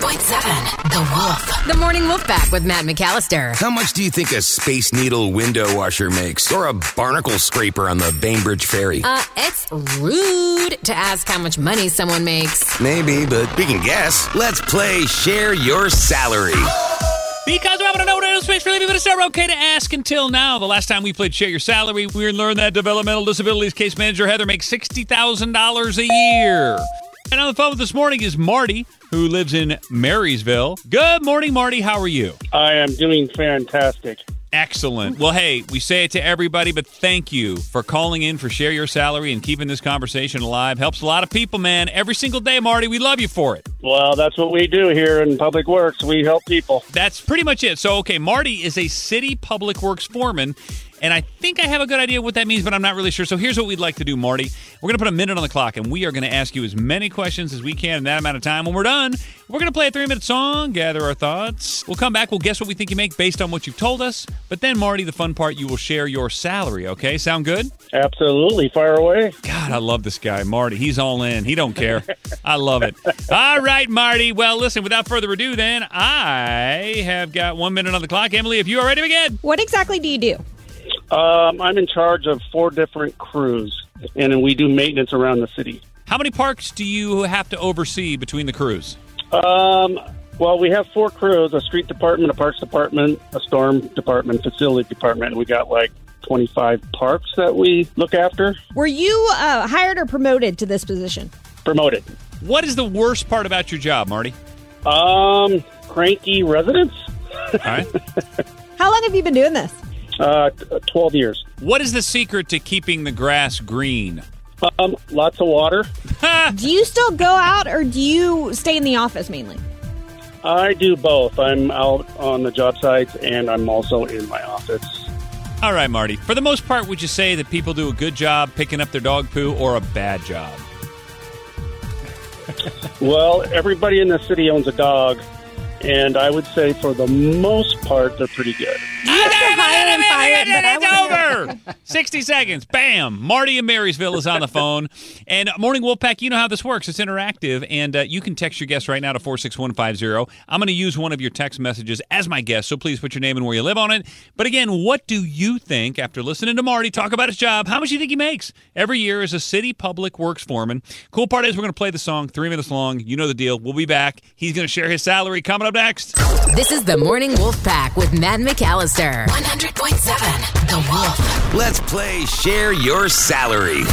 100.7 The Wolf. The Morning Wolf back with Matt McAllister. How much do you think a Space Needle window washer makes? Or a barnacle scraper on the Bainbridge Ferry? Uh, it's rude to ask how much money someone makes. Maybe, but we can guess. Let's play Share Your Salary. Because we happen to know what aerospace really, but it's never okay to ask until now. The last time we played Share Your Salary, we learned that developmental disabilities case manager Heather makes $60,000 a year. And on the phone with this morning is Marty, who lives in Marysville. Good morning, Marty. How are you? I am doing fantastic. Excellent. Well, hey, we say it to everybody, but thank you for calling in for Share Your Salary and keeping this conversation alive. Helps a lot of people, man. Every single day, Marty. We love you for it. Well, that's what we do here in Public Works. We help people. That's pretty much it. So, okay, Marty is a city public works foreman. And I think I have a good idea what that means, but I'm not really sure. So here's what we'd like to do, Marty. We're going to put a minute on the clock, and we are going to ask you as many questions as we can in that amount of time. When we're done, we're going to play a three minute song, gather our thoughts. We'll come back. We'll guess what we think you make based on what you've told us. But then, Marty, the fun part, you will share your salary. Okay, sound good? Absolutely. Fire away. God, I love this guy, Marty. He's all in. He don't care. I love it. All right, Marty. Well, listen. Without further ado, then I have got one minute on the clock. Emily, if you are ready to begin. What exactly do you do? Um, I'm in charge of four different crews, and we do maintenance around the city. How many parks do you have to oversee between the crews? Um, well, we have four crews: a street department, a parks department, a storm department, facility department. We got like 25 parks that we look after. Were you uh, hired or promoted to this position? Promoted. What is the worst part about your job, Marty? Um, cranky residents. All right. How long have you been doing this? Uh, 12 years. What is the secret to keeping the grass green? Um, lots of water. Do you still go out or do you stay in the office mainly? I do both. I'm out on the job sites, and I'm also in my office. All right, Marty. For the most part, would you say that people do a good job picking up their dog poo or a bad job? Well, everybody in the city owns a dog, and I would say for the most part, they're pretty good. You have to hire and fire it, but It's over. 60 seconds. Bam. Marty in Marysville is on the phone. And Morning Wolfpack, you know how this works. It's interactive, and uh, you can text your guest right now to 46150. I'm going to use one of your text messages as my guest, so please put your name and where you live on it. But again, what do you think, after listening to Marty talk about his job, how much do you think he makes every year as a city public works foreman? Cool part is we're going to play the song, three minutes long. You know the deal. We'll be back. He's going to share his salary coming up next. This is the Morning Wolf Pack with Matt McAllister. 100.7 The Wolf. Let's play Share Your Salary.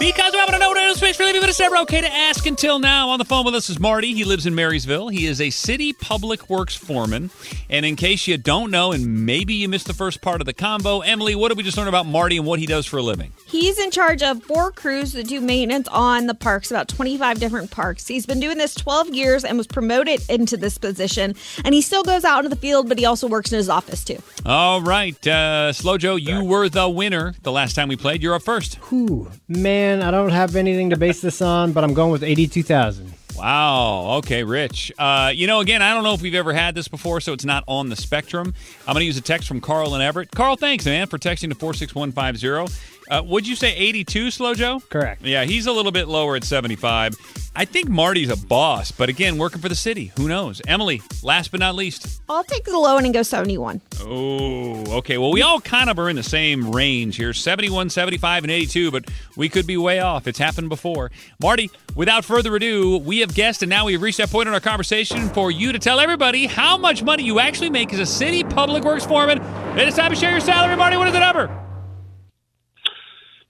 Because we happen to know what aerospace really, but it's never okay to ask until now. On the phone with us is Marty. He lives in Marysville. He is a city public works foreman. And in case you don't know, and maybe you missed the first part of the combo, Emily, what did we just learn about Marty and what he does for a living? He's in charge of four crews that do maintenance on the parks, about 25 different parks. He's been doing this 12 years and was promoted into this position. And he still goes out into the field, but he also works in his office too. All right, uh, Slow Joe, you were the winner the last time we played. You're up first. Whew, man, I don't have anything to base this on, but I'm going with 82,000. Wow. Okay, Rich. Uh, you know, again, I don't know if we've ever had this before, so it's not on the spectrum. I'm going to use a text from Carl and Everett. Carl, thanks, man, for texting to 46150. Uh, would you say 82, Slow Joe? Correct. Yeah, he's a little bit lower at 75. I think Marty's a boss, but again, working for the city. Who knows? Emily, last but not least. I'll take the low end and go 71. Oh, okay. Well, we all kind of are in the same range here 71, 75, and 82, but we could be way off. It's happened before. Marty, without further ado, we have guessed, and now we have reached that point in our conversation for you to tell everybody how much money you actually make as a city public works foreman. It is time to share your salary, Marty. What is the number?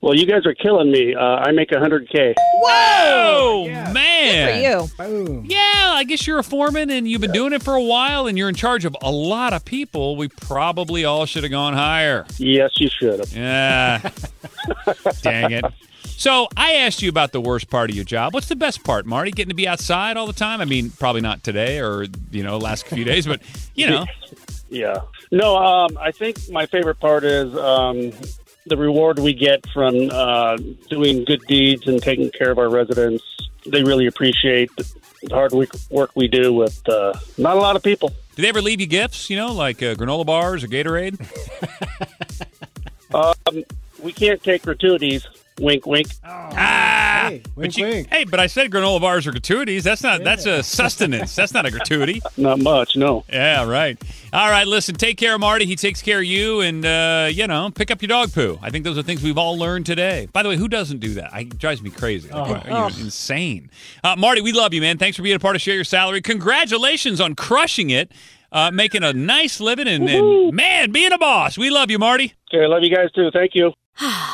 Well, you guys are killing me. Uh, I make 100K. Whoa, For man. you. Boom. Yeah, I guess you're a foreman and you've been doing it for a while and you're in charge of a lot of people. We probably all should have gone higher. Yes, you should have. Yeah. Dang it. So I asked you about the worst part of your job. What's the best part, Marty? Getting to be outside all the time? I mean, probably not today or, you know, last few days, but, you know. Yeah. No, um, I think my favorite part is um, the reward we get from uh, doing good deeds and taking care of our residents. They really appreciate the hard work we do with uh, not a lot of people. Do they ever leave you gifts, you know, like uh, granola bars or Gatorade? We can't take gratuities. Wink, wink. Ah, Hey, but you- wink. Hey, but I said granola bars are gratuities. That's not. That's a sustenance. That's not a gratuity. Not much, no. Yeah, right. All right, listen, take care of Marty. He takes care of you, and, uh, you know, pick up your dog poo. I think those are things we've all learned today. By the way, who doesn't do that? I, it drives me crazy. Like, You're insane. Uh, Marty, we love you, man. Thanks for being a part of Share Your Salary. Congratulations on crushing it, uh, making a nice living, and, and, man, being a boss. We love you, Marty. Okay, I love you guys too. Thank you.